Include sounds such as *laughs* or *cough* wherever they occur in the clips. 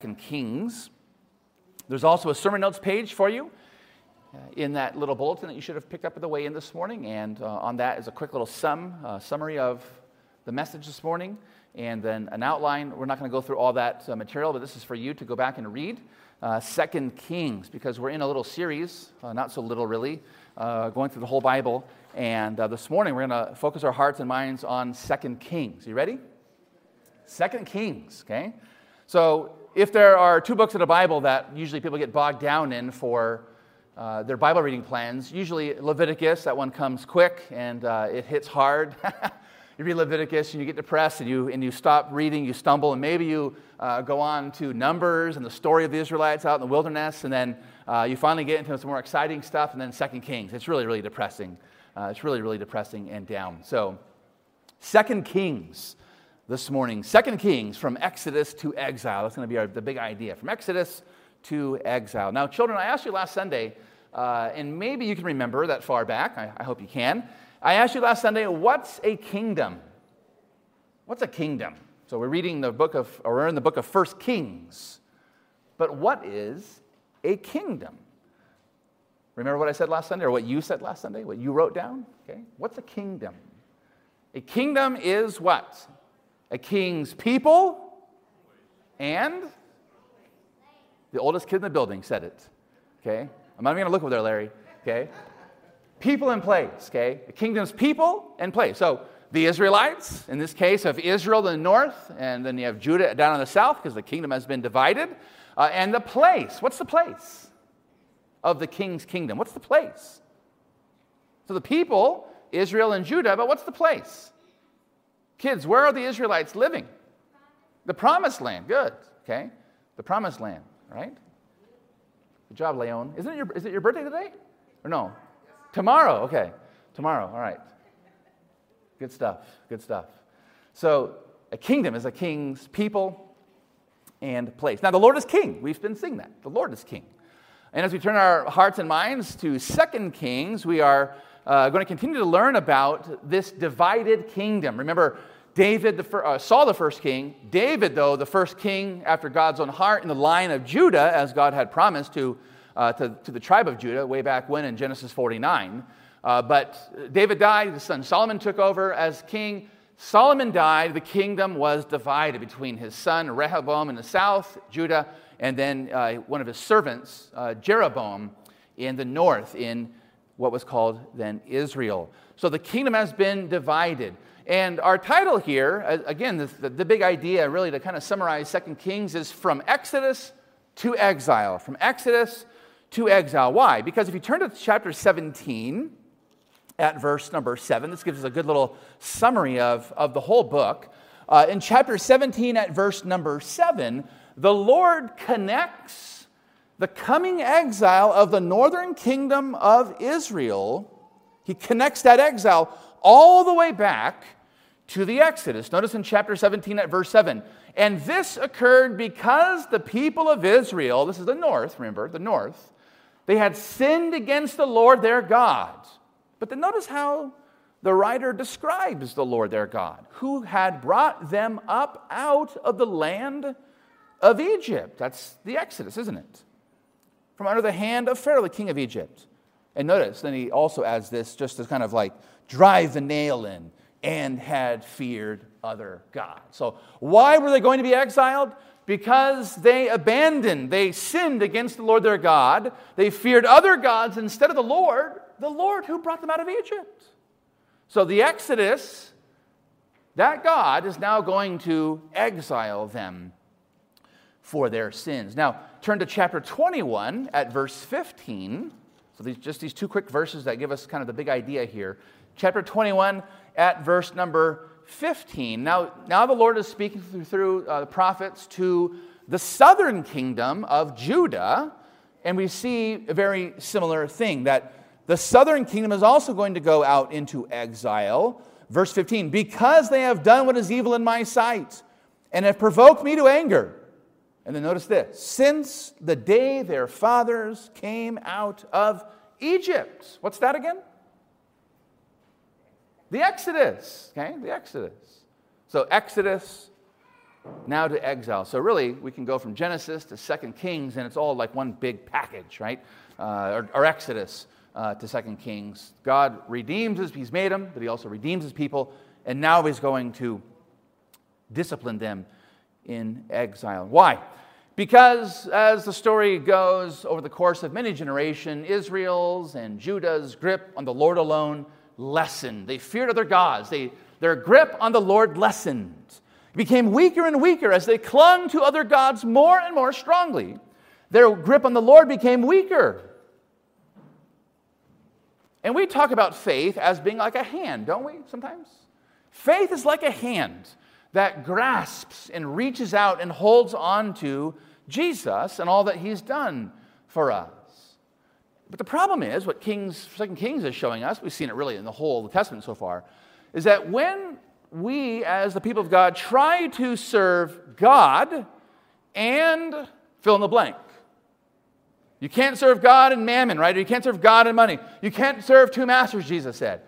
Kings. There's also a sermon notes page for you uh, in that little bulletin that you should have picked up on the way in this morning. And uh, on that is a quick little sum, uh, summary of the message this morning, and then an outline. We're not going to go through all that uh, material, but this is for you to go back and read. Uh, Second Kings, because we're in a little series, uh, not so little really, going through the whole Bible. And this morning we're going to focus our hearts and minds on Second Kings. You ready? Second Kings, okay? So if there are two books of the Bible that usually people get bogged down in for uh, their Bible reading plans, usually Leviticus, that one comes quick and uh, it hits hard. *laughs* you read Leviticus and you get depressed and you, and you stop reading, you stumble, and maybe you uh, go on to Numbers and the story of the Israelites out in the wilderness, and then uh, you finally get into some more exciting stuff, and then Second Kings. It's really, really depressing. Uh, it's really, really depressing and down. So, Second Kings this morning. Second Kings, from Exodus to exile. That's going to be our, the big idea. From Exodus to exile. Now, children, I asked you last Sunday, uh, and maybe you can remember that far back. I, I hope you can. I asked you last Sunday, what's a kingdom? What's a kingdom? So we're reading the book of, or we're in the book of First Kings. But what is a kingdom? Remember what I said last Sunday, or what you said last Sunday, what you wrote down? Okay. What's a kingdom? A kingdom is what? A king's people, and the oldest kid in the building said it. Okay? I'm not even gonna look over there, Larry. Okay? People and place, okay? The kingdom's people and place. So the Israelites, in this case of Israel in the north, and then you have Judah down in the south because the kingdom has been divided. Uh, and the place, what's the place of the king's kingdom? What's the place? So the people, Israel and Judah, but what's the place? Kids, where are the Israelites living? The promised land. Good. Okay. The promised land, right? Good job, Leon. Isn't it your, is it your birthday today? Or no? Tomorrow. Okay. Tomorrow. All right. Good stuff. Good stuff. So, a kingdom is a king's people and place. Now, the Lord is king. We've been singing that. The Lord is king. And as we turn our hearts and minds to Second Kings, we are uh, going to continue to learn about this divided kingdom. Remember, David, the fir- uh, Saul, the first king. David, though, the first king after God's own heart in the line of Judah, as God had promised to, uh, to, to, the tribe of Judah way back when in Genesis 49. Uh, but David died, his son Solomon took over as king. Solomon died, the kingdom was divided between his son Rehoboam in the south, Judah, and then uh, one of his servants, uh, Jeroboam, in the north, in what was called then Israel. So the kingdom has been divided. And our title here, again, the, the, big idea really to kind of summarize Second Kings is from Exodus to exile. From Exodus to exile. Why? Because if you turn to chapter 17 at verse number 7, this gives us a good little summary of, of the whole book. Uh, in chapter 17 at verse number 7, the Lord connects the coming exile of the northern kingdom of Israel, he connects that exile all the way back to the Exodus. Notice in chapter 17 at verse 7. And this occurred because the people of Israel, this is the north, remember, the north, they had sinned against the Lord their God. But then notice how the writer describes the Lord their God, who had brought them up out of the land of Egypt. That's the Exodus, isn't it? From under the hand of Pharaoh, the king of Egypt. And notice, then he also adds this just to kind of like drive the nail in and had feared other gods. So, why were they going to be exiled? Because they abandoned, they sinned against the Lord their God. They feared other gods instead of the Lord, the Lord who brought them out of Egypt. So, the Exodus, that God is now going to exile them for their sins. Now, turn to chapter 21 at verse 15. So, these, just these two quick verses that give us kind of the big idea here. Chapter 21 at verse number 15. Now, now the Lord is speaking through, through uh, the prophets to the southern kingdom of Judah, and we see a very similar thing that the southern kingdom is also going to go out into exile. Verse 15, because they have done what is evil in my sight and have provoked me to anger. And then notice this since the day their fathers came out of Egypt. What's that again? The Exodus, okay? The Exodus. So, Exodus now to exile. So, really, we can go from Genesis to Second Kings, and it's all like one big package, right? Uh, or, or, Exodus uh, to Second Kings. God redeems his, he's made them, but he also redeems his people, and now he's going to discipline them in exile. Why? Because, as the story goes, over the course of many generations, Israel's and Judah's grip on the Lord alone lessened. They feared other gods. They, their grip on the Lord lessened. It became weaker and weaker as they clung to other gods more and more strongly. Their grip on the Lord became weaker. And we talk about faith as being like a hand, don't we, sometimes? Faith is like a hand that grasps and reaches out and holds on to Jesus and all that he's done for us. But the problem is, what Kings, Second Kings is showing us, we've seen it really in the whole of the Testament so far, is that when we, as the people of God, try to serve God and fill in the blank. You can't serve God and mammon, right? Or you can't serve God and money. You can't serve two masters, Jesus said.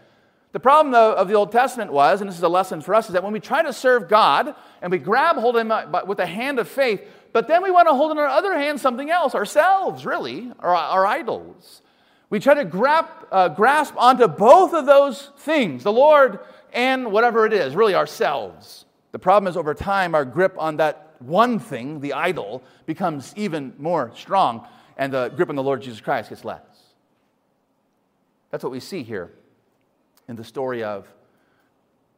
The problem, though, of the Old Testament was, and this is a lesson for us, is that when we try to serve God and we grab hold of Him with a hand of faith, but then we want to hold in our other hand something else, ourselves, really, our, our idols. We try to grab, uh, grasp onto both of those things, the Lord and whatever it is, really ourselves. The problem is, over time, our grip on that one thing, the idol, becomes even more strong, and the grip on the Lord Jesus Christ gets less. That's what we see here in the story of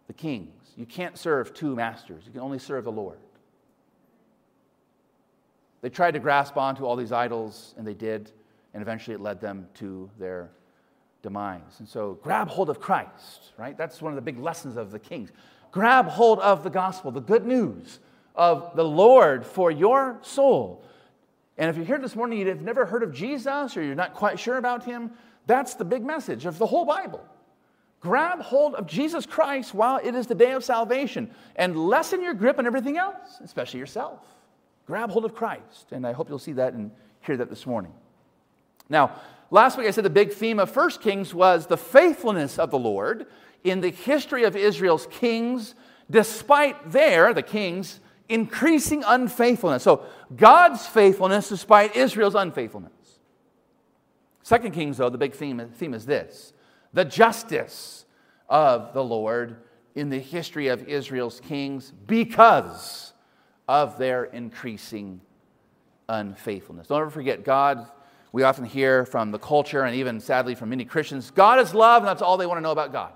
the kings. You can't serve two masters, you can only serve the Lord. They tried to grasp onto all these idols, and they did, and eventually it led them to their demise. And so, grab hold of Christ, right? That's one of the big lessons of the kings. Grab hold of the gospel, the good news of the Lord for your soul. And if you're here this morning, you've never heard of Jesus or you're not quite sure about him, that's the big message of the whole Bible. Grab hold of Jesus Christ while it is the day of salvation and lessen your grip on everything else, especially yourself. Grab hold of Christ. And I hope you'll see that and hear that this morning. Now, last week I said the big theme of 1 Kings was the faithfulness of the Lord in the history of Israel's kings, despite their, the kings, increasing unfaithfulness. So, God's faithfulness despite Israel's unfaithfulness. Second Kings, though, the big theme, theme is this the justice of the Lord in the history of Israel's kings because of their increasing unfaithfulness. Don't ever forget, God, we often hear from the culture and even sadly from many Christians, God is love, and that's all they want to know about God.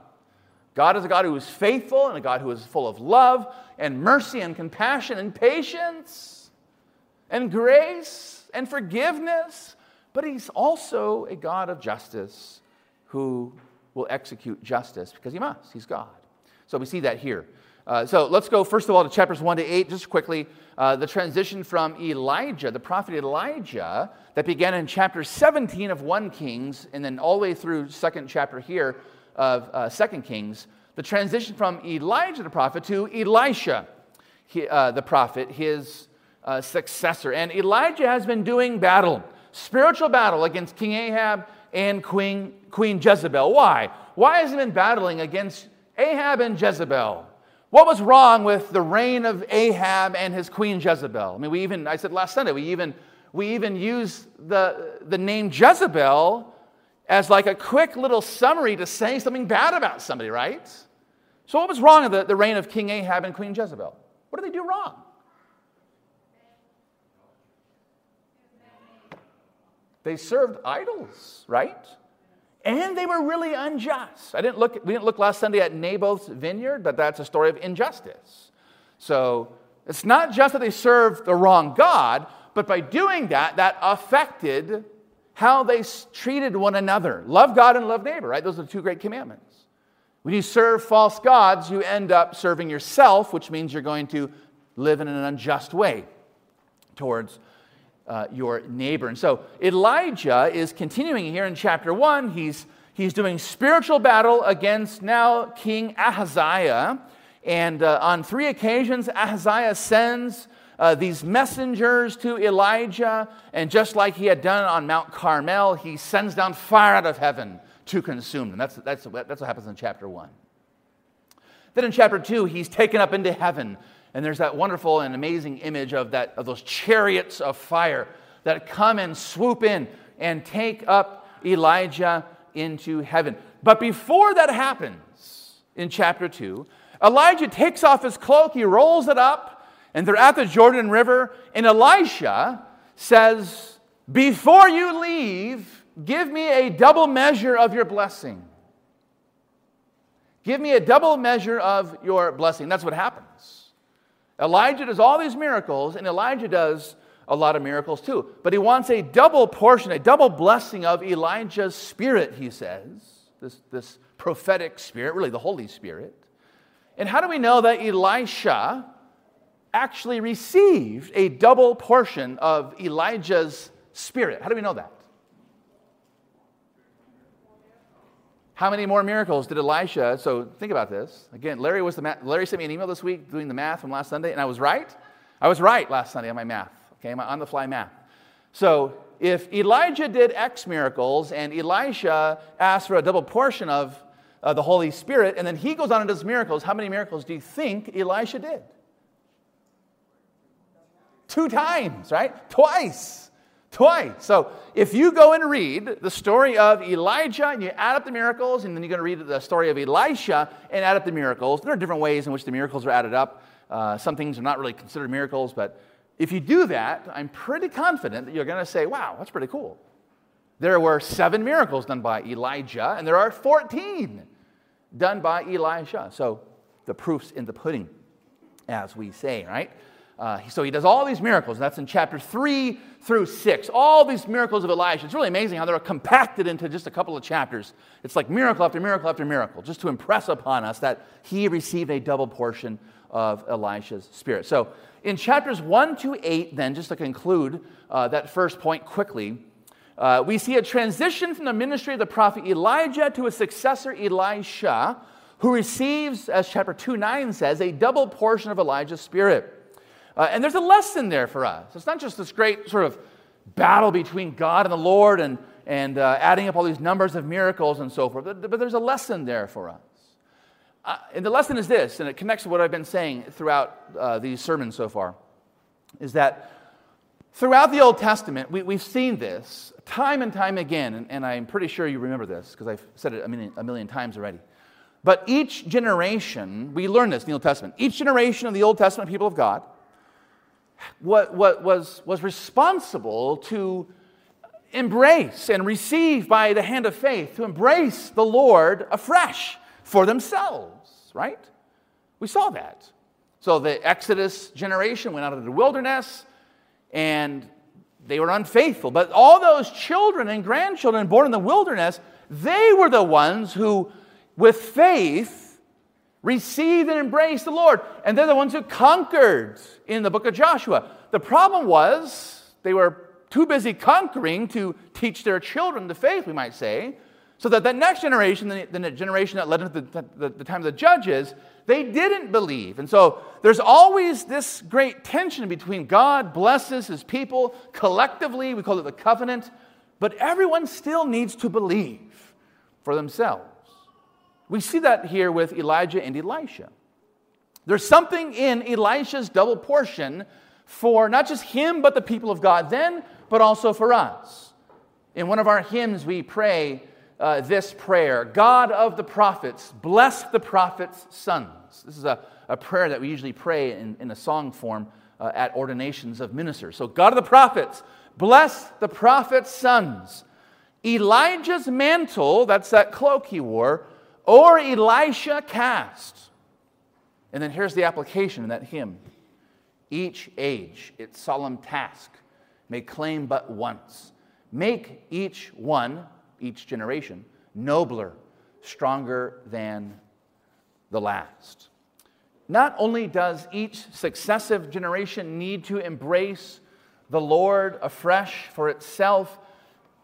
God is a God who is faithful and a God who is full of love and mercy and compassion and patience and grace and forgiveness, but He's also a God of justice who will execute justice because he must. He's God. So we see that here. Uh, so let's go first of all to chapters 1 to 8, just quickly. Uh, the transition from Elijah, the prophet Elijah, that began in chapter 17 of 1 Kings, and then all the way through second chapter here of uh, 2 Kings. The transition from Elijah the prophet to Elisha, he, uh, the prophet, his uh, successor. And Elijah has been doing battle, spiritual battle against King Ahab and Queen, Queen Jezebel. Why? Why has he been battling against Ahab and Jezebel? What was wrong with the reign of Ahab and his queen Jezebel? I mean, we even, I said last Sunday, we even, we even use the, the name Jezebel as like a quick little summary to say something bad about somebody, right? So, what was wrong with the, the reign of King Ahab and Queen Jezebel? What did they do wrong? They served idols, right? And they were really unjust. I didn't look, we didn't look last Sunday at Naboth's vineyard, but that's a story of injustice. So it's not just that they served the wrong God, but by doing that, that affected how they treated one another. Love God and love neighbor, right? Those are the two great commandments. When you serve false gods, you end up serving yourself, which means you're going to live in an unjust way towards uh, your neighbor. And so Elijah is continuing here in chapter 1. He's, he's doing spiritual battle against now King Ahaziah. And uh, on three occasions, Ahaziah sends uh, these messengers to Elijah. And just like he had done on Mount Carmel, he sends down fire out of heaven to consume them. That's, that's, that's what happens in chapter 1. Then in chapter 2, he's taken up into heaven And there's that wonderful and amazing image of, that, of those chariots of fire that come and swoop in and take up Elijah into heaven. But before that happens in chapter 2, Elijah takes off his cloak, he rolls it up, and they're at the Jordan River. And Elisha says, Before you leave, give me a double measure of your blessing. Give me a double measure of your blessing. That's what happens. Elijah does all these miracles, and Elijah does a lot of miracles too. But he wants a double portion, a double blessing of Elijah's spirit, he says, this, this prophetic spirit, really the Holy Spirit. And how do we know that Elisha actually received a double portion of Elijah's spirit? How do we know that? How many more miracles did Elisha? So think about this. Again, Larry was the ma- Larry sent me an email this week doing the math from last Sunday, and I was right. I was right last Sunday on my math. Okay, my on the fly math. So if Elijah did X miracles and Elisha asked for a double portion of uh, the Holy Spirit, and then he goes on and does miracles, how many miracles do you think Elisha did? Two times, right? Twice. Twice. So if you go and read the story of Elijah and you add up the miracles, and then you're going to read the story of Elisha and add up the miracles, there are different ways in which the miracles are added up. Uh, some things are not really considered miracles, but if you do that, I'm pretty confident that you're going to say, wow, that's pretty cool. There were seven miracles done by Elijah, and there are 14 done by Elisha. So the proof's in the pudding, as we say, right? Uh, so he does all these miracles. That's in chapter 3 through 6. All these miracles of Elijah. It's really amazing how they're compacted into just a couple of chapters. It's like miracle after miracle after miracle, just to impress upon us that he received a double portion of Elisha's spirit. So in chapters 1 to 8, then, just to conclude uh, that first point quickly, uh, we see a transition from the ministry of the prophet Elijah to his successor, Elisha, who receives, as chapter 2 9 says, a double portion of Elijah's spirit. Uh, and there's a lesson there for us. It's not just this great sort of battle between God and the Lord and, and uh, adding up all these numbers of miracles and so forth, but, but there's a lesson there for us. Uh, and the lesson is this, and it connects to what I've been saying throughout uh, these sermons so far, is that throughout the Old Testament, we, have seen this time and time again, and, and I'm pretty sure you remember this because I've said it a million, a million times already. But each generation, we learn this in the Old Testament, each generation of the Old Testament people of God what, what was, was responsible to embrace and receive by the hand of faith, to embrace the Lord afresh for themselves, right? We saw that. So the Exodus generation went out of the wilderness and they were unfaithful. But all those children and grandchildren born in the wilderness, they were the ones who, with faith, received and embraced the Lord. And they're the ones who conquered in the book of Joshua. The problem was they were too busy conquering to teach their children the faith, we might say, so that that next generation, the, the generation that led into the, the, the time of the judges, they didn't believe. And so there's always this great tension between God blesses his people collectively, we call it the covenant, but everyone still needs to believe for themselves. We see that here with Elijah and Elisha. There's something in Elisha's double portion for not just him, but the people of God then, but also for us. In one of our hymns, we pray uh, this prayer God of the prophets, bless the prophets' sons. This is a, a prayer that we usually pray in, in a song form uh, at ordinations of ministers. So, God of the prophets, bless the prophets' sons. Elijah's mantle, that's that cloak he wore, or Elisha cast. And then here's the application in that hymn each age its solemn task may claim but once. Make each one, each generation, nobler, stronger than the last. Not only does each successive generation need to embrace the Lord afresh for itself,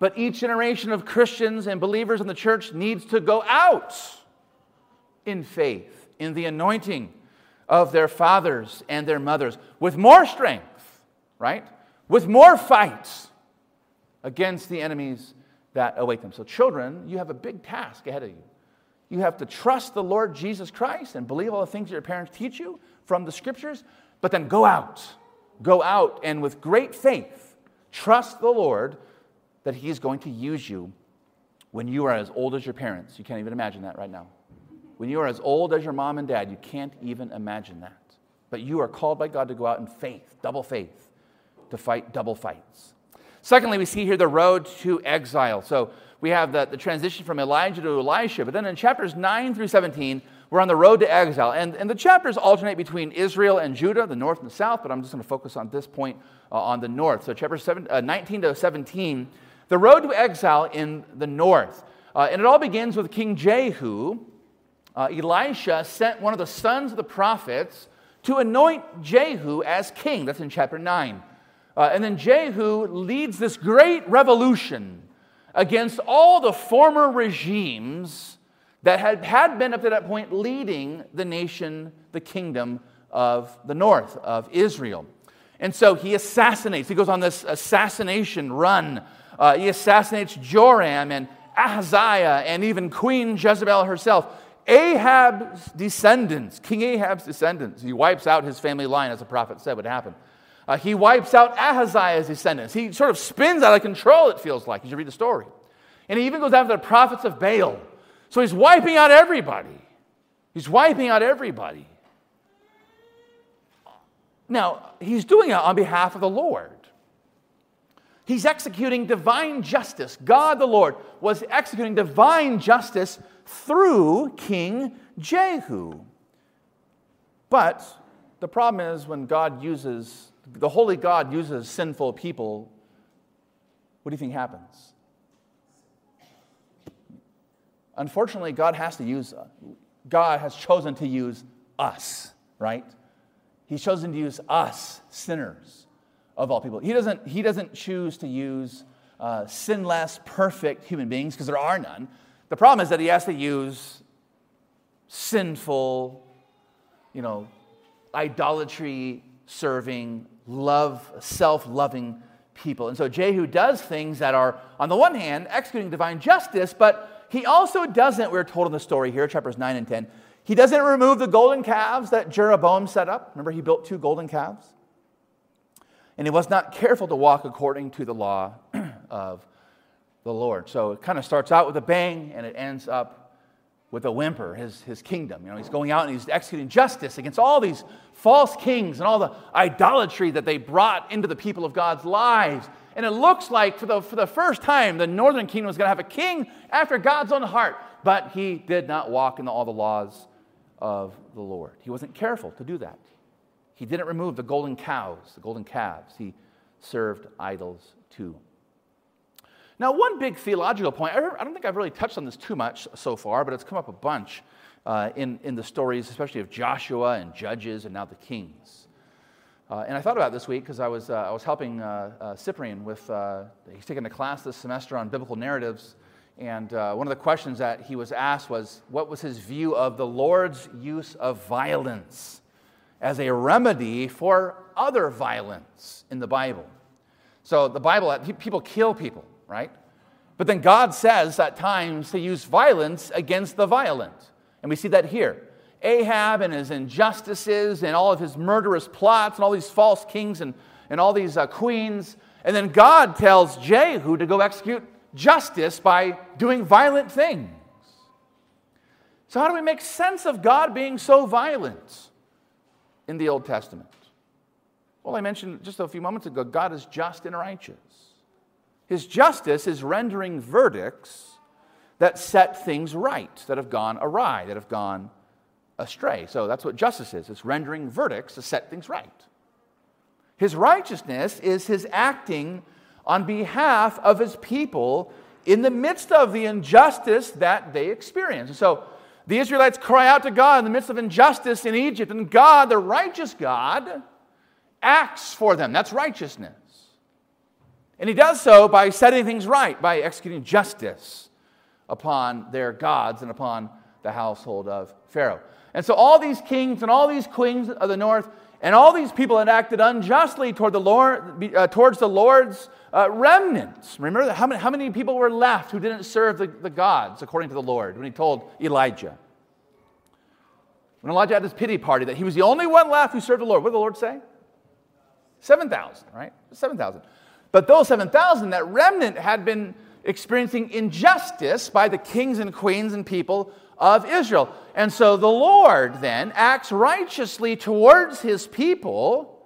but each generation of Christians and believers in the church needs to go out in faith, in the anointing of their fathers and their mothers with more strength, right? With more fights against the enemies that await them. So, children, you have a big task ahead of you. You have to trust the Lord Jesus Christ and believe all the things your parents teach you, from the scriptures, but then go out. Go out and with great faith, trust the Lord that He is going to use you when you are as old as your parents. You can't even imagine that right now. When you are as old as your mom and dad, you can't even imagine that. But you are called by God to go out in faith, double faith, to fight double fights. Secondly, we see here the road to exile. So we have the, the transition from Elijah to Elisha. But then in chapters 9 through 17, we're on the road to exile. And, and the chapters alternate between Israel and Judah, the north and the south, but I'm just going to focus on this point uh, on the north. So, chapters uh, 19 to 17, the road to exile in the north. Uh, and it all begins with King Jehu. Uh, Elisha sent one of the sons of the prophets to anoint Jehu as king. That's in chapter 9. Uh, and then Jehu leads this great revolution against all the former regimes that had, had been up to that point leading the nation, the kingdom of the north, of Israel. And so he assassinates, he goes on this assassination run. Uh, he assassinates Joram and Ahaziah and even Queen Jezebel herself. Ahab's descendants, King Ahab's descendants, he wipes out his family line, as the prophet said would happen. Uh, he wipes out Ahaziah's descendants. He sort of spins out of control, it feels like, You should read the story. And he even goes after the prophets of Baal. So he's wiping out everybody. He's wiping out everybody. Now, he's doing it on behalf of the Lord. He's executing divine justice. God the Lord was executing divine justice through King Jehu. But the problem is when God uses, the holy God uses sinful people, what do you think happens? Unfortunately, God has to use, God has chosen to use us, right? He's chosen to use us, sinners of all people. He doesn't, he doesn't choose to use uh, sinless, perfect human beings, because there are none. The problem is that he has to use sinful, you know, idolatry serving, love, self loving people. And so Jehu does things that are, on the one hand, executing divine justice, but he also doesn't, we're told in the story here, chapters 9 and 10, he doesn't remove the golden calves that Jeroboam set up. Remember, he built two golden calves? And he was not careful to walk according to the law *clears throat* of the Lord. So it kind of starts out with a bang and it ends up with a whimper, his, his kingdom. You know, he's going out and he's executing justice against all these false kings and all the idolatry that they brought into the people of God's lives. And it looks like for the, for the first time, the northern kingdom was going to have a king after God's own heart. But he did not walk in all the laws of the Lord. He wasn't careful to do that. He didn't remove the golden cows, the golden calves. He served idols too. Now, one big theological point, I don't think I've really touched on this too much so far, but it's come up a bunch uh, in, in the stories, especially of Joshua and Judges and now the Kings. Uh, and I thought about this week because I, was uh, I was helping uh, uh, Cyprian with, uh, he's taking a class this semester on biblical narratives. And one of the questions that he was asked was what was his view of the Lord's use of violence as a remedy for other violence in the Bible? So the Bible, people kill people right? But then God says at times to use violence against the violent. And we see that here. Ahab and his injustices and all of his murderous plots and all these false kings and, and all these uh, queens. And then God tells Jehu to go execute justice by doing violent things. So, how do we make sense of God being so violent in the Old Testament? Well, I mentioned just a few moments ago God is just and righteous. His justice is rendering verdicts that set things right, that have gone awry, that have gone astray. So that's what justice is it's rendering verdicts to set things right. His righteousness is his acting on behalf of his people in the midst of the injustice that they experience. And so the Israelites cry out to God in the midst of injustice in Egypt, and God, the righteous God, acts for them. That's righteousness. And he does so by setting things right, by executing justice upon their gods and upon the household of Pharaoh. And so all these kings and all these queens of the north and all these people had acted unjustly toward the Lord, uh, towards the Lord's uh, remnants. Remember how many, how many people were left who didn't serve the, the gods according to the Lord when he told Elijah? When Elijah had his pity party, that he was the only one left who served the Lord, what did the Lord say? 7,000, right? 7,000. But those 7,000, that remnant had been experiencing injustice by the kings and queens and people of Israel. And so the Lord then acts righteously towards his people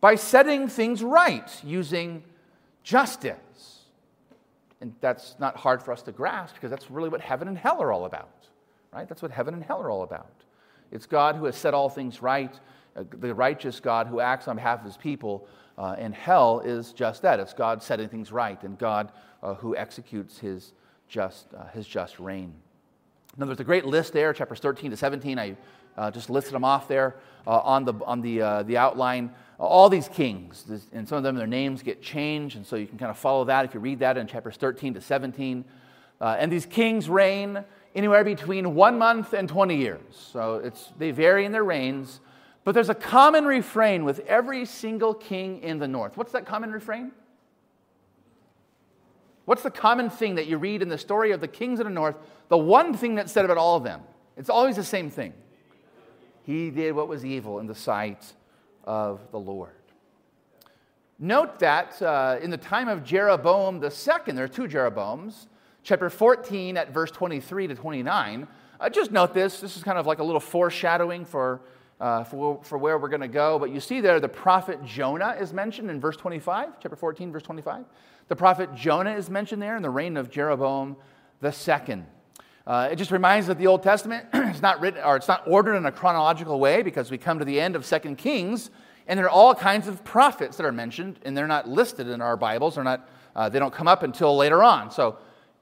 by setting things right using justice. And that's not hard for us to grasp because that's really what heaven and hell are all about, right? That's what heaven and hell are all about. It's God who has set all things right, uh, the righteous God who acts on behalf of his people, uh, and hell is just that. It's God setting things right and God uh, who executes his just, uh, his just reign. Now, there's a great list there, chapters 13 to 17. I uh, just listed them off there uh, on the, on the, the outline. All these kings, and some of them, their names get changed, and so you can kind of follow that if you read that in chapters 13 to 17. Uh, and these kings reign anywhere between one month and 20 years. So it's, they vary in their reigns, but there's a common refrain with every single king in the north. What's that common refrain? What's the common thing that you read in the story of the kings of the north? The one thing that's said about all of them. It's always the same thing. He did what was evil in the sight of the Lord. Note that uh, in the time of Jeroboam the second, there are two Jeroboams, chapter 14 at verse 23 to 29. Uh, just note this. This is kind of like a little foreshadowing for, uh, for, for where we're going to go. But you see there, the prophet Jonah is mentioned in verse 25, chapter 14, verse 25. The prophet Jonah is mentioned there in the reign of Jeroboam the second. Uh, it just reminds that the Old Testament *clears throat* is not written or it's not ordered in a chronological way because we come to the end of Second Kings and there are all kinds of prophets that are mentioned and they're not listed in our Bibles. They're not, uh, they don't come up until later on. So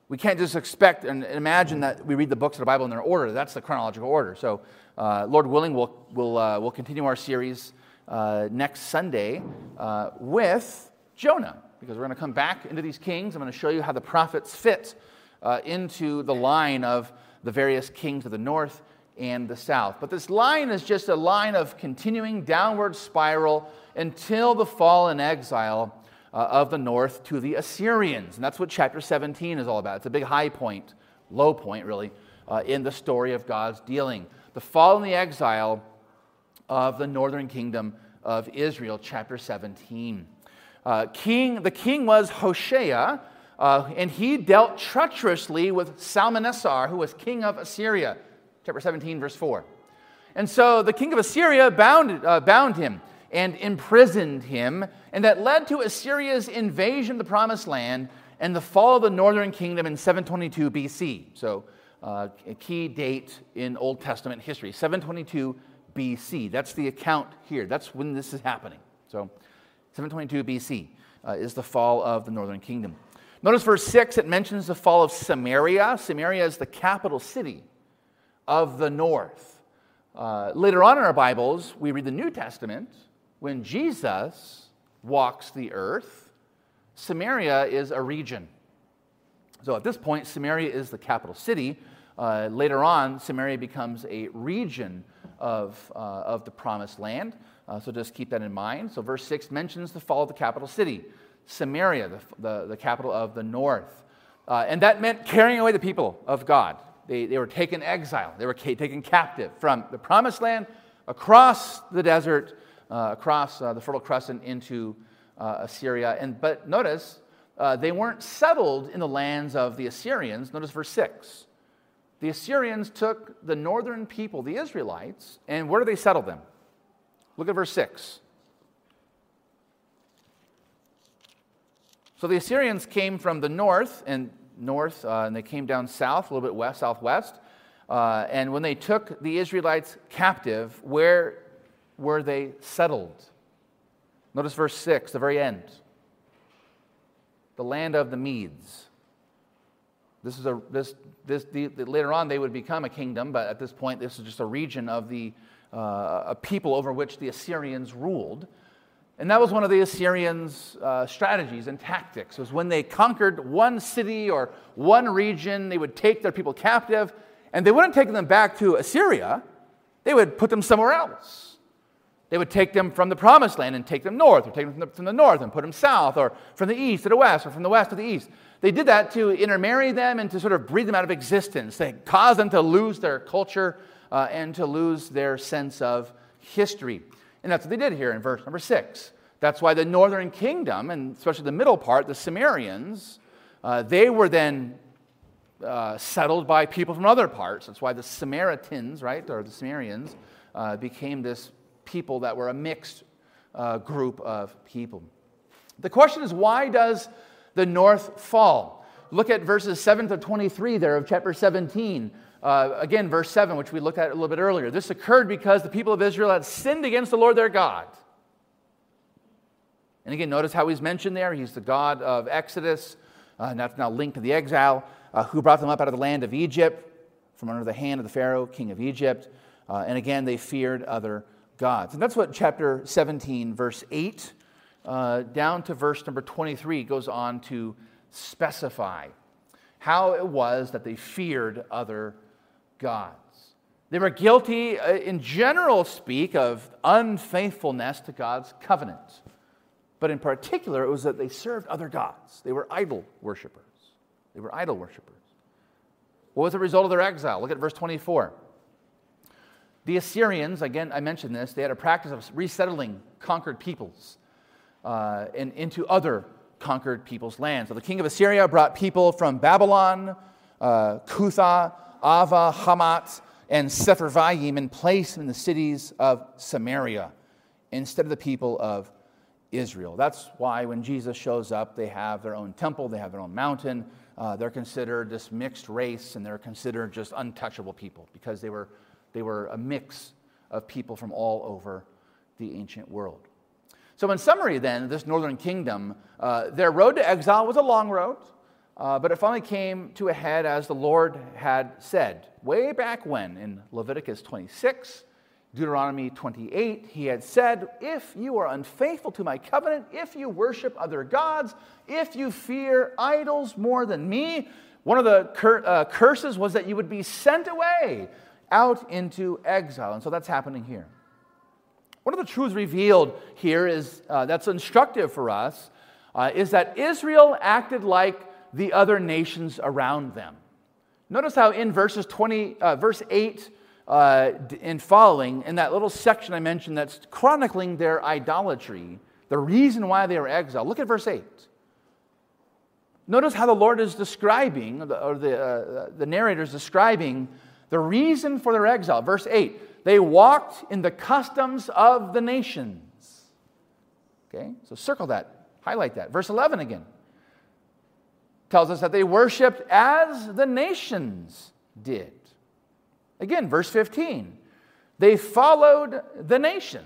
we can't just expect and imagine that we read the books of the Bible in their order. That's the chronological order. So, uh, Lord willing, we'll, we'll, uh, we'll continue our series uh, next Sunday uh, with Jonah because we're going to come back into these kings. I'm going to show you how the prophets fit uh, into the line of the various kings of the north and the south. But this line is just a line of continuing downward spiral until the fall and exile uh, of the north to the Assyrians. And that's what chapter 17 is all about. It's a big high point, low point, really, uh, in the story of God's dealing. The fall and the exile of the northern kingdom of Israel, chapter 17. Uh, king, the king was Hoshea, uh, and he dealt treacherously with Shalmaneser, who was king of Assyria. Chapter 17, verse 4. And so the king of Assyria bound, uh, bound him and imprisoned him, and that led to Assyria's invasion of the promised land and the fall of the northern kingdom in 722 BC. So, uh, a key date in Old Testament history 722 BC. That's the account here. That's when this is happening. So, 722 BC uh, is the fall of the northern kingdom. Notice verse 6, it mentions the fall of Samaria. Samaria is the capital city of the north. Uh, later on in our Bibles, we read the New Testament when Jesus walks the earth. Samaria is a region. So at this point, Samaria is the capital city. Uh, later on, Samaria becomes a region of, uh, of the promised land. Uh, so just keep that in mind. So, verse 6 mentions the fall of the capital city, Samaria, the, the, the capital of the north. Uh, and that meant carrying away the people of God. They, they were taken exile, they were ca- taken captive from the promised land across the desert, uh, across uh, the Fertile Crescent into uh, Assyria. And, but notice, uh, they weren't settled in the lands of the Assyrians. Notice verse 6. The Assyrians took the northern people, the Israelites, and where do they settle them? Look at verse 6. So the Assyrians came from the north and north, uh, and they came down south, a little bit west, southwest. Uh, and when they took the Israelites captive, where were they settled? Notice verse 6, the very end. The land of the Medes. This is a this this the, the, later on they would become a kingdom, but at this point this is just a region of the uh, a people over which the Assyrians ruled. And that was one of the Assyrians' uh, strategies and tactics. Was when they conquered one city or one region, they would take their people captive, and they wouldn't take them back to Assyria. They would put them somewhere else. They would take them from the promised land and take them north, or take them from the, from the north and put them south, or from the east to the west, or from the west to the east. They did that to intermarry them and to sort of breed them out of existence. They caused them to lose their culture uh, and to lose their sense of history. And that's what they did here in verse number six. That's why the northern kingdom, and especially the middle part, the Samarians, uh, they were then uh, settled by people from other parts. That's why the Samaritans, right, or the Samarians, uh, became this people that were a mixed uh, group of people. The question is, why does the north fall? Look at verses 7 to 23 there of chapter 17. Uh, again, verse 7, which we looked at a little bit earlier. This occurred because the people of Israel had sinned against the Lord their God. And again, notice how he's mentioned there. He's the God of Exodus, uh, that's now linked to the exile, uh, who brought them up out of the land of Egypt from under the hand of the Pharaoh, king of Egypt. Uh, and again, they feared other gods. And that's what chapter 17, verse 8, uh, down to verse number 23 goes on to specify how it was that they feared other gods. They were guilty, uh, in general speak, of unfaithfulness to God's covenant. But in particular, it was that they served other gods. They were idol worshippers. They were idol worshippers. What was the result of their exile? Look at verse 24. The Assyrians, again, I mentioned this, they had a practice of resettling conquered peoples uh, and into other conquered people's lands. So the king of Assyria brought people from Babylon, uh, Cuthah, Avva, Hamath, and Sepharvaim and placed them in the cities of Samaria instead of the people of Israel. That's why when Jesus shows up, they have their own temple, they have their own mountain. Uh, they're considered this mixed race and they're considered just untouchable people because they were they were a mix of people from all over the ancient world. So, in summary, then, this northern kingdom, uh, their road to exile was a long road, uh, but it finally came to a head as the Lord had said. Way back when, in Leviticus 26, Deuteronomy 28, he had said, If you are unfaithful to my covenant, if you worship other gods, if you fear idols more than me, one of the cur- uh, curses was that you would be sent away out into exile. And so that's happening here. One of the truths revealed here is uh, that's instructive for us uh, is that Israel acted like the other nations around them. Notice how in verses 20, uh, verse 8 uh, and following, in that little section I mentioned that's chronicling their idolatry, the reason why they were exiled. Look at verse 8. Notice how the Lord is describing, or the, uh, the narrator is describing the reason for their exile. Verse 8 they walked in the customs of the nations. Okay, so circle that, highlight that. Verse 11 again tells us that they worshiped as the nations did. Again, verse 15 they followed the nations.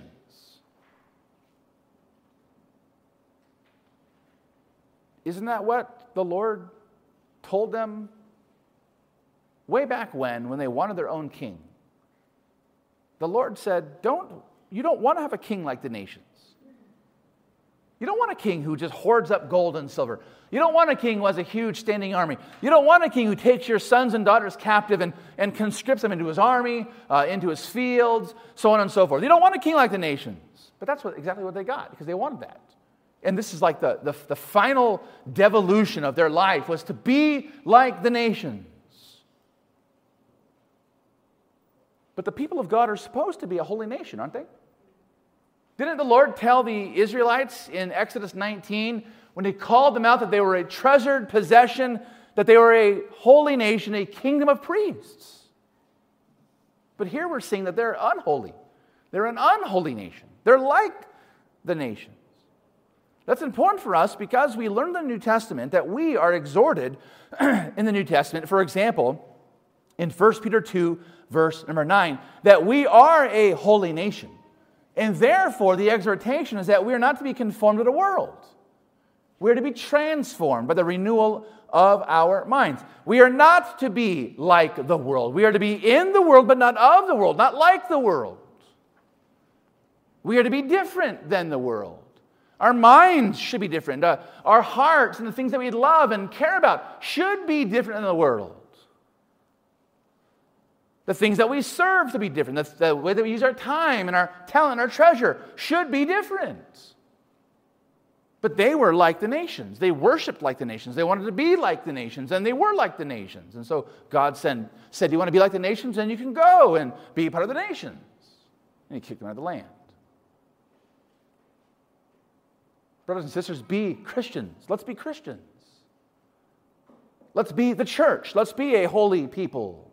Isn't that what the Lord told them way back when, when they wanted their own king, the Lord said, don't, You don't want to have a king like the nations. You don't want a king who just hoards up gold and silver. You don't want a king who has a huge standing army. You don't want a king who takes your sons and daughters captive and, and conscripts them into his army, uh, into his fields, so on and so forth. You don't want a king like the nations. But that's what, exactly what they got because they wanted that. And this is like the, the, the final devolution of their life was to be like the nations. But the people of God are supposed to be a holy nation, aren't they? Didn't the Lord tell the Israelites in Exodus 19 when he called them out that they were a treasured possession, that they were a holy nation, a kingdom of priests? But here we're seeing that they're unholy. They're an unholy nation. They're like the nations. That's important for us because we learn in the New Testament that we are exhorted *clears throat* in the New Testament, for example, in 1 Peter 2, verse number 9, that we are a holy nation. And therefore, the exhortation is that we are not to be conformed to the world. We are to be transformed by the renewal of our minds. We are not to be like the world. We are to be in the world, but not of the world, not like the world. We are to be different than the world. Our minds should be different. Uh, our hearts and the things that we love and care about should be different than the world. The things that we serve to be different. The, the way that we use our time and our talent our treasure should be different. But they were like the nations. They worshiped like the nations. They wanted to be like the nations, and they were like the nations. And so God sent, said, You want to be like the nations? Then you can go and be part of the nations. And he kicked them out of the land. Brothers and sisters, be Christians. Let's be Christians. Let's be the church. Let's be a holy people.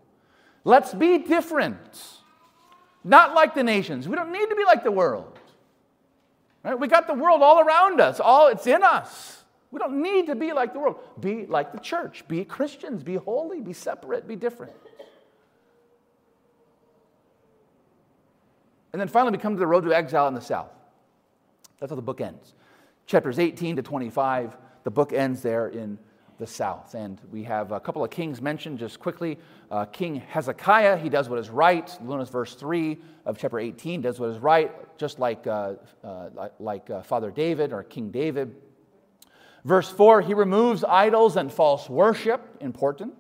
Let's be different. Not like the nations. We don't need to be like the world. Right? We got the world all around us, all it's in us. We don't need to be like the world. Be like the church. Be Christians. Be holy. Be separate. Be different. And then finally, we come to the road to exile in the south. That's how the book ends. Chapters 18 to 25, the book ends there in the south. And we have a couple of kings mentioned just quickly. Uh, King Hezekiah, he does what is right. Luna's verse 3 of chapter 18 does what is right, just like, uh, uh, like, like uh, Father David or King David. Verse 4, he removes idols and false worship, important.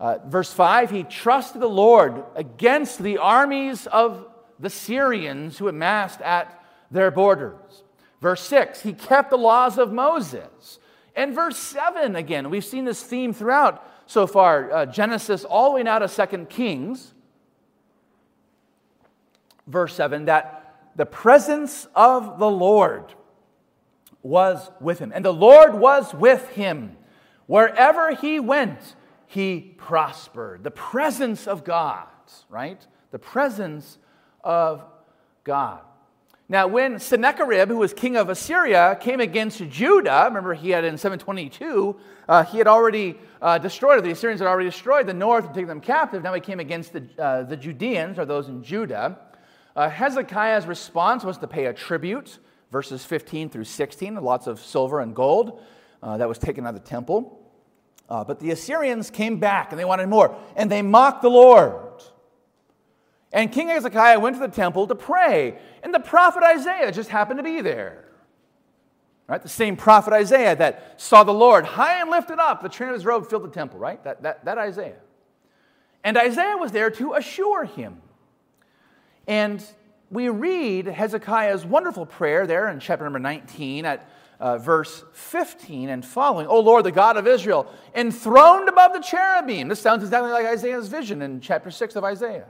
Uh, verse 5, he trusted the Lord against the armies of the Syrians who amassed at their borders. Verse 6, he kept the laws of Moses. And verse 7, again, we've seen this theme throughout so far uh, Genesis, all the way now to 2 Kings. Verse 7 that the presence of the Lord was with him. And the Lord was with him. Wherever he went, he prospered. The presence of God, right? The presence of God. Now, when Sennacherib, who was king of Assyria, came against Judah, remember he had in 722, uh, he had already uh, destroyed, the Assyrians had already destroyed the north and taken them captive. Now he came against the, uh, the Judeans, or those in Judah. Uh, Hezekiah's response was to pay a tribute, verses 15 through 16, lots of silver and gold uh, that was taken out of the temple. Uh, but the Assyrians came back and they wanted more, and they mocked the Lord. And King Hezekiah went to the temple to pray, and the prophet Isaiah just happened to be there. Right? The same prophet Isaiah that saw the Lord high and lifted up, the train of his robe filled the temple, right? That, that, that Isaiah. And Isaiah was there to assure him. And we read Hezekiah's wonderful prayer there in chapter number 19 at uh, verse 15 and following. O Lord, the God of Israel, enthroned above the cherubim. This sounds exactly like Isaiah's vision in chapter 6 of Isaiah.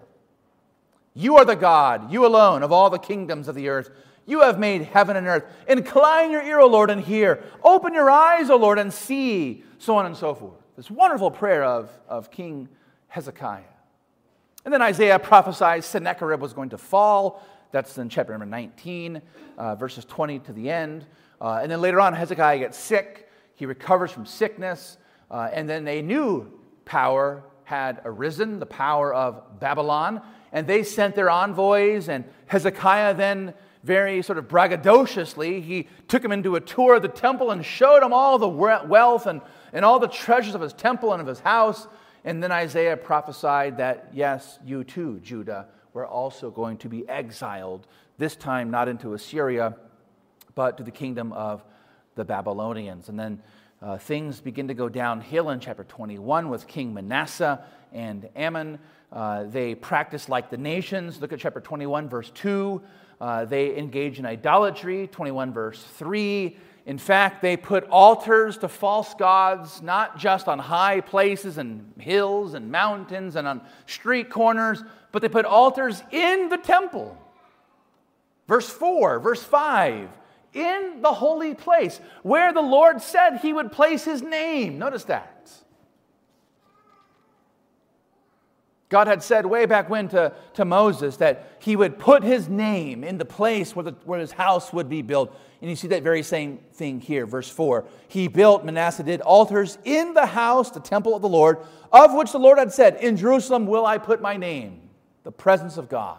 You are the God, you alone, of all the kingdoms of the earth. You have made heaven and earth. Incline your ear, O Lord, and hear. Open your eyes, O Lord, and see. So on and so forth. This wonderful prayer of, of King Hezekiah. And then Isaiah prophesies Sennacherib was going to fall. That's in chapter number 19, uh, verses 20 to the end. Uh, and then later on, Hezekiah gets sick. He recovers from sickness. Uh, and then a new power had arisen, the power of Babylon and they sent their envoys, and Hezekiah then very sort of braggadociously, he took him into a tour of the temple and showed him all the wealth and, and all the treasures of his temple and of his house. And then Isaiah prophesied that, yes, you too, Judah, were also going to be exiled, this time not into Assyria, but to the kingdom of the Babylonians. And then uh, things begin to go downhill in chapter 21 with King Manasseh and Amon. Uh, they practice like the nations. Look at chapter 21, verse 2. Uh, they engage in idolatry, 21, verse 3. In fact, they put altars to false gods, not just on high places and hills and mountains and on street corners, but they put altars in the temple. Verse 4, verse 5, in the holy place where the Lord said he would place his name. Notice that. God had said way back when to, to Moses that he would put his name in the place where, the, where his house would be built. And you see that very same thing here, verse 4. He built, Manasseh did, altars in the house, the temple of the Lord, of which the Lord had said, In Jerusalem will I put my name, the presence of God.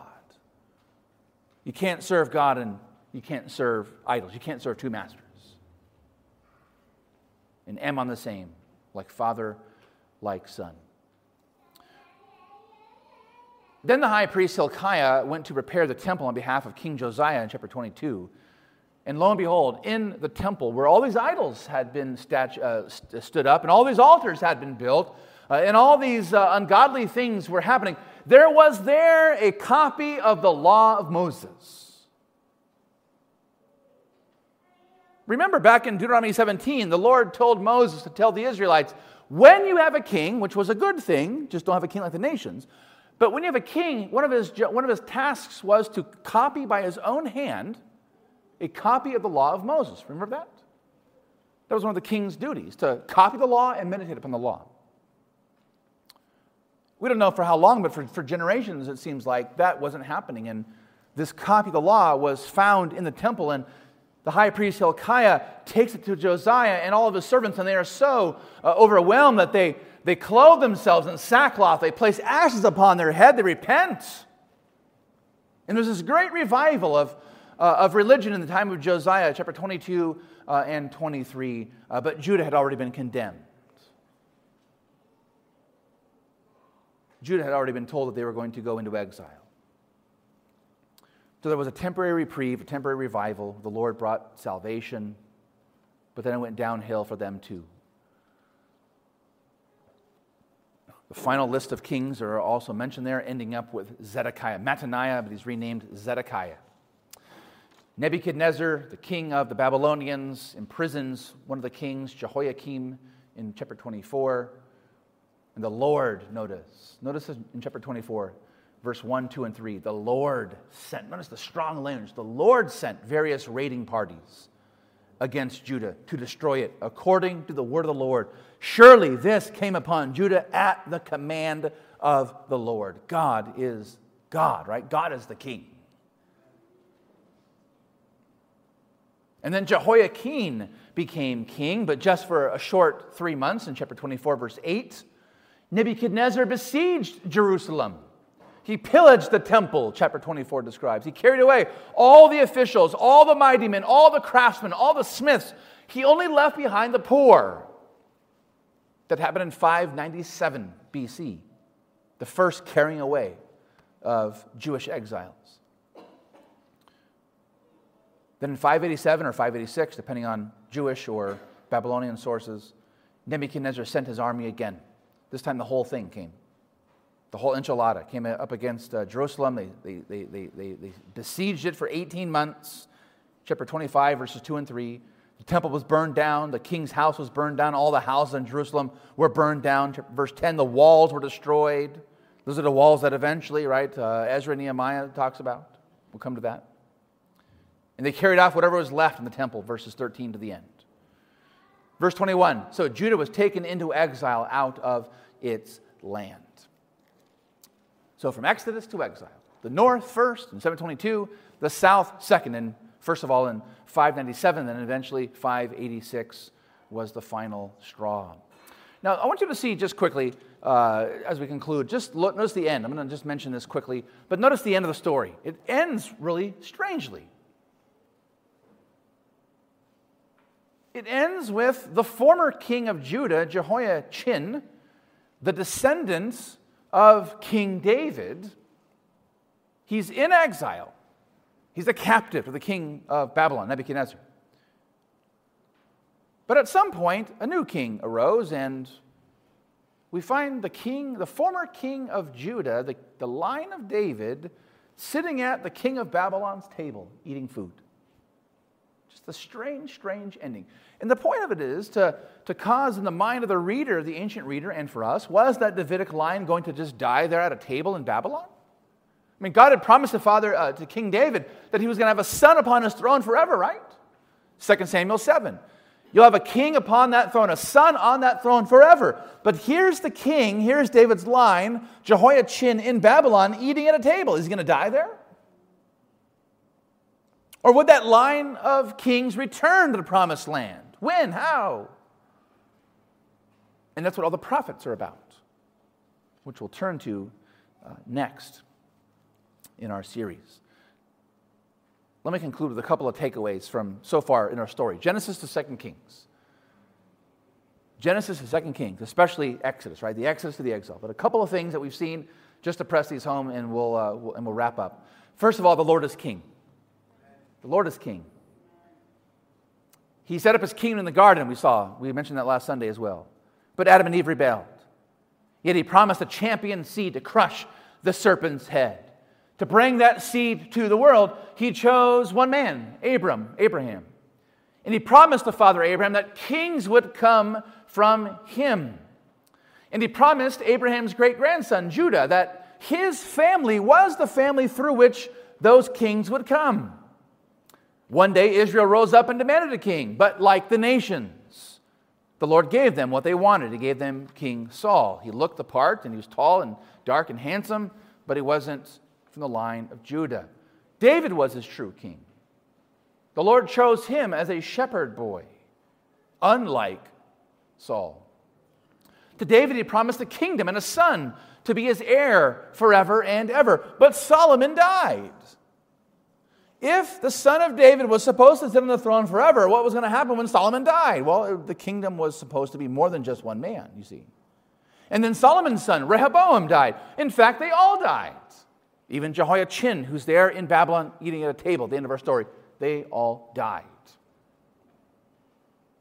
You can't serve God and you can't serve idols. You can't serve two masters. And Amon the same, like father, like son. Then the high priest Hilkiah went to repair the temple on behalf of King Josiah in chapter 22. And lo and behold, in the temple where all these idols had been statu- uh, st- stood up and all these altars had been built, uh, and all these uh, ungodly things were happening, there was there a copy of the law of Moses. Remember, back in Deuteronomy 17, the Lord told Moses to tell the Israelites, when you have a king, which was a good thing, just don't have a king like the nations, but when you have a king, one of his, one of his tasks was to copy by his own hand a copy of the law of Moses. Remember that? That was one of the king's duties, to copy the law and meditate upon the law. We don't know for how long, but for, for generations, it seems like that wasn't happening. And this copy of the law was found in the temple, and the high priest Hilkiah takes it to Josiah and all of his servants, and they are so uh, overwhelmed that they, they clothe themselves in sackcloth. They place ashes upon their head. They repent. And there's this great revival of, uh, of religion in the time of Josiah, chapter 22 uh, and 23. Uh, but Judah had already been condemned. Judah had already been told that they were going to go into exile. So there was a temporary reprieve, a temporary revival. The Lord brought salvation, but then it went downhill for them too. The final list of kings are also mentioned there, ending up with Zedekiah. Mattaniah, but he's renamed Zedekiah. Nebuchadnezzar, the king of the Babylonians, imprisons one of the kings, Jehoiakim, in chapter 24. And the Lord, notice, notice in chapter 24, verse 1, 2, and 3, the Lord sent, notice the strong language, the Lord sent various raiding parties against Judah to destroy it, according to the word of the Lord. Surely this came upon Judah at the command of the Lord. God is God, right? God is the king. And then Jehoiakim became king, but just for a short three months in chapter 24, verse 8. Nebuchadnezzar besieged Jerusalem. He pillaged the temple, chapter 24 describes. He carried away all the officials, all the mighty men, all the craftsmen, all the smiths. He only left behind the poor. That happened in 597 BC, the first carrying away of Jewish exiles. Then in 587 or 586, depending on Jewish or Babylonian sources, Nebuchadnezzar sent his army again. This time the whole thing came. The whole enchilada came up against uh, Jerusalem. They, they, they, they, they, besieged it for 18 months. Chapter 25, verses 2 and 3. The temple was burned down. The king's house was burned down. All the houses in Jerusalem were burned down. Verse 10, the walls were destroyed. Those are the walls that eventually, right, uh, Ezra and Nehemiah talks about. We'll come to that. And they carried off whatever was left in the temple, verses 13 to the end. Verse 21 So Judah was taken into exile out of its land. So from Exodus to exile, the north first in 722, the south second, and first of all in 597, then eventually 586 was the final straw. Now, I want you to see just quickly uh, as we conclude, just look, notice the end. I'm going to just mention this quickly, but notice the end of the story. It ends really strangely. It ends with the former king of Judah, Jehoiachin, the descendants of King David. He's in exile. He's a captive to the king of Babylon, Nebuchadnezzar. But at some point, a new king arose, and we find the king, the former king of Judah, the, the line of David, sitting at the king of Babylon's table eating food. Just a strange, strange ending. And the point of it is to, to cause in the mind of the reader, the ancient reader, and for us, was that Davidic line going to just die there at a table in Babylon? I mean, God had promised the father uh, to King David that he was going to have a son upon his throne forever, right? 2 Samuel 7. You'll have a king upon that throne, a son on that throne forever. But here's the king, here's David's line, Jehoiachin in Babylon, eating at a table. Is he going to die there? Or would that line of kings return to the promised land? When? How? And that's what all the prophets are about, which we'll turn to uh, next in our series. Let me conclude with a couple of takeaways from so far in our story Genesis to Second Kings. Genesis to Second Kings, especially Exodus, right? The Exodus to the exile. But a couple of things that we've seen just to press these home, and we'll, uh, we'll, and we'll wrap up. First of all, the Lord is king. The Lord is king. He set up his kingdom in the garden, we saw. We mentioned that last Sunday as well. But Adam and Eve rebelled. Yet he promised a champion seed to crush the serpent's head. To bring that seed to the world, he chose one man, Abram, Abraham. And he promised the father Abraham that kings would come from him. And he promised Abraham's great grandson, Judah, that his family was the family through which those kings would come. One day, Israel rose up and demanded a king, but like the nations, the Lord gave them what they wanted. He gave them King Saul. He looked the part, and he was tall and dark and handsome, but he wasn't from the line of Judah. David was his true king. The Lord chose him as a shepherd boy, unlike Saul. To David, he promised a kingdom and a son to be his heir forever and ever. But Solomon died. If the son of David was supposed to sit on the throne forever, what was going to happen when Solomon died? Well, the kingdom was supposed to be more than just one man, you see. And then Solomon's son, Rehoboam, died. In fact, they all died. Even Jehoiachin, who's there in Babylon eating at a table at the end of our story, they all died.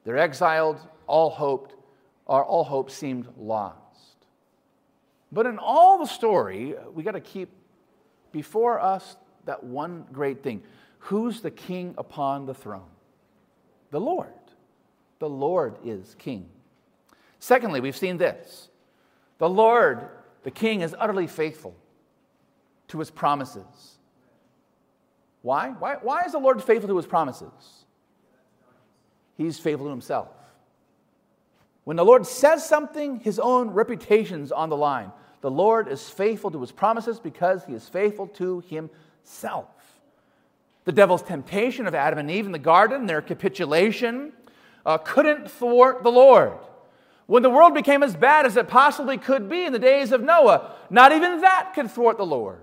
They're exiled, all hoped, or all hope seemed lost. But in all the story, we got to keep before us that one great thing. Who's the king upon the throne? The Lord. The Lord is king. Secondly, we've seen this the Lord, the king, is utterly faithful to his promises. Why? Why, why is the Lord faithful to his promises? He's faithful to himself. When the Lord says something, his own reputation's on the line. The Lord is faithful to his promises because he is faithful to himself. The devil's temptation of Adam and Eve in the garden, their capitulation, uh, couldn't thwart the Lord. When the world became as bad as it possibly could be in the days of Noah, not even that could thwart the Lord.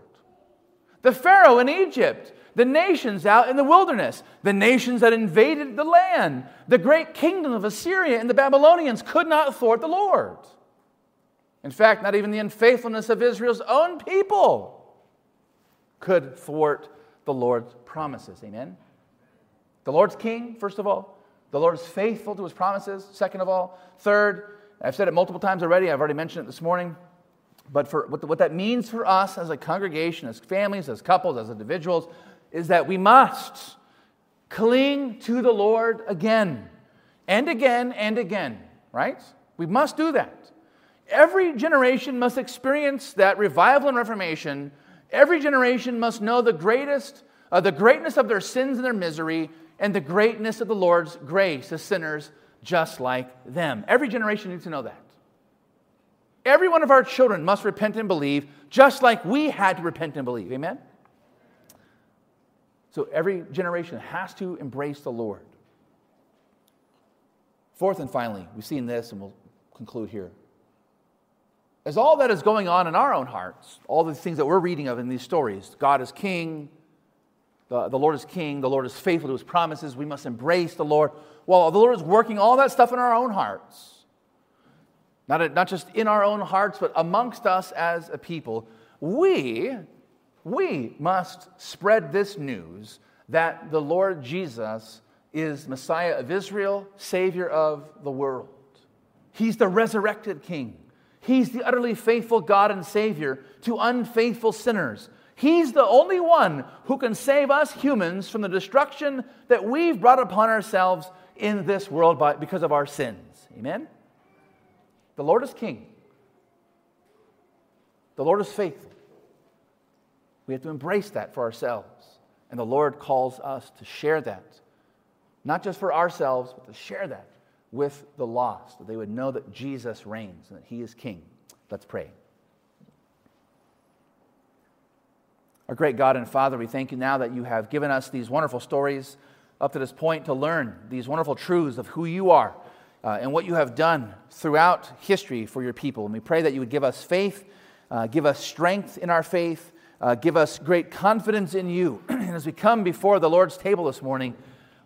The Pharaoh in Egypt, the nations out in the wilderness, the nations that invaded the land, the great kingdom of Assyria and the Babylonians could not thwart the Lord. In fact, not even the unfaithfulness of Israel's own people could thwart the Lord's promises. Amen? The Lord's king, first of all. The Lord is faithful to his promises, second of all. Third, I've said it multiple times already, I've already mentioned it this morning. But for what, what that means for us as a congregation, as families, as couples, as individuals, is that we must cling to the Lord again and again and again, right? We must do that. Every generation must experience that revival and reformation. Every generation must know the greatest, uh, the greatness of their sins and their misery, and the greatness of the Lord's grace to sinners just like them. Every generation needs to know that. Every one of our children must repent and believe, just like we had to repent and believe. Amen? So every generation has to embrace the Lord. Fourth and finally, we've seen this and we'll conclude here. As all that is going on in our own hearts, all the things that we're reading of in these stories, God is king, the, the Lord is king, the Lord is faithful to his promises, we must embrace the Lord. While the Lord is working all that stuff in our own hearts, not, not just in our own hearts, but amongst us as a people, we we must spread this news that the Lord Jesus is Messiah of Israel, Savior of the world. He's the resurrected King. He's the utterly faithful God and Savior to unfaithful sinners. He's the only one who can save us humans from the destruction that we've brought upon ourselves in this world by, because of our sins. Amen? The Lord is King. The Lord is faithful. We have to embrace that for ourselves. And the Lord calls us to share that, not just for ourselves, but to share that with the lost, that they would know that Jesus reigns and that He is King. Let's pray. Our great God and Father, we thank you now that you have given us these wonderful stories up to this point to learn these wonderful truths of who you are uh, and what you have done throughout history for your people. And we pray that you would give us faith, uh, give us strength in our faith, uh, give us great confidence in you. *clears throat* and as we come before the Lord's table this morning,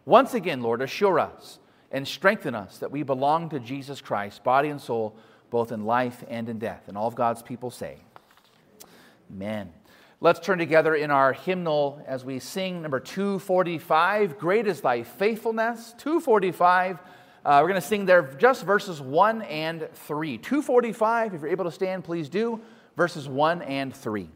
once again, Lord, assure us and strengthen us that we belong to Jesus Christ, body and soul, both in life and in death. And all of God's people say, Amen. Let's turn together in our hymnal as we sing number 245 Great is Thy Faithfulness. 245. Uh, we're going to sing there just verses 1 and 3. 245, if you're able to stand, please do. Verses 1 and 3.